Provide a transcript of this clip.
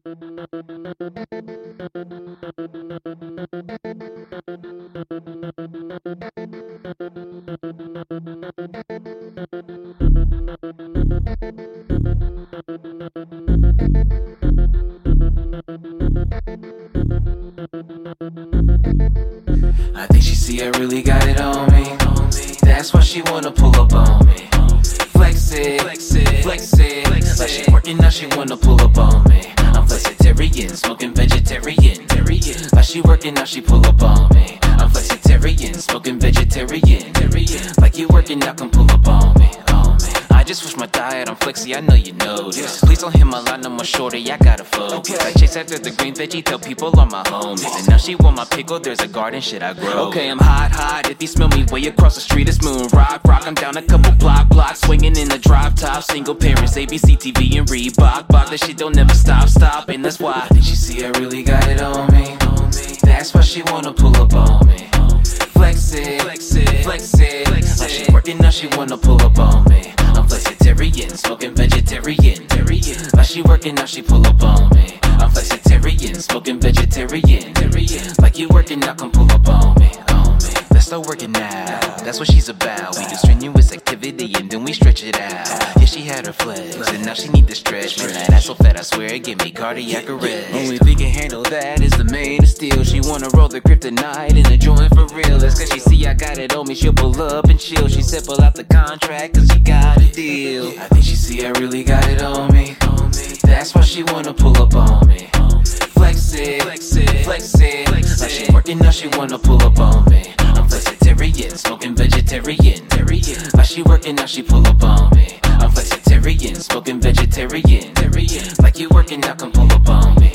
I think she see I really got it on me. That's why she wanna pull up on me. Working now, she wanna pull up on me. I'm flexitarian, smoking vegetarian. Like she working now, she pull up on me. I'm flexitarian, smoking vegetarian. Like you working now, come pull up on me. Just switched my diet on flexy, I know you know this. Please don't hit my line no more shorty, I gotta focus. I chase after the green veggie, tell people on my homies. And now she want my pickle, there's a garden, shit I grow. Okay, I'm hot, hot. If you smell me way across the street, it's moon rock, rock. I'm down a couple block, blocks, swinging in the drive top. Single parents, ABC, TV, and Reebok. Bog, that shit don't never stop, stop. And that's why did she see I really got it on me. That's why she wanna pull up on me. Flex it, flex it, flex it. She working now, she wanna pull up on me. Working now, she pull up on me. I'm flexitarian, smoking vegetarian. Like you working now, come pull up on me. On me. Let's start working out. That's what she's about. We do strenuous activity and then we stretch it out. Yeah, she had her flex, and now she need to stretch. Man, that ass so fat, I swear it give me cardiac arrest. Only thing can handle that is the main steel. She wanna roll the kryptonite in the joint for real. That's cause she see I got it on me. She'll pull up and chill. She said pull out the contract cause she got a deal. I think she see I really got it on me. She wanna pull up on me. Flex it, flex it, flex it. Like she working now, she wanna pull up on me. I'm flexitarian, smoking vegetarian. Like she working now, she pull up on me. I'm flexitarian, smoking vegetarian. Like you working now, come pull up. On me,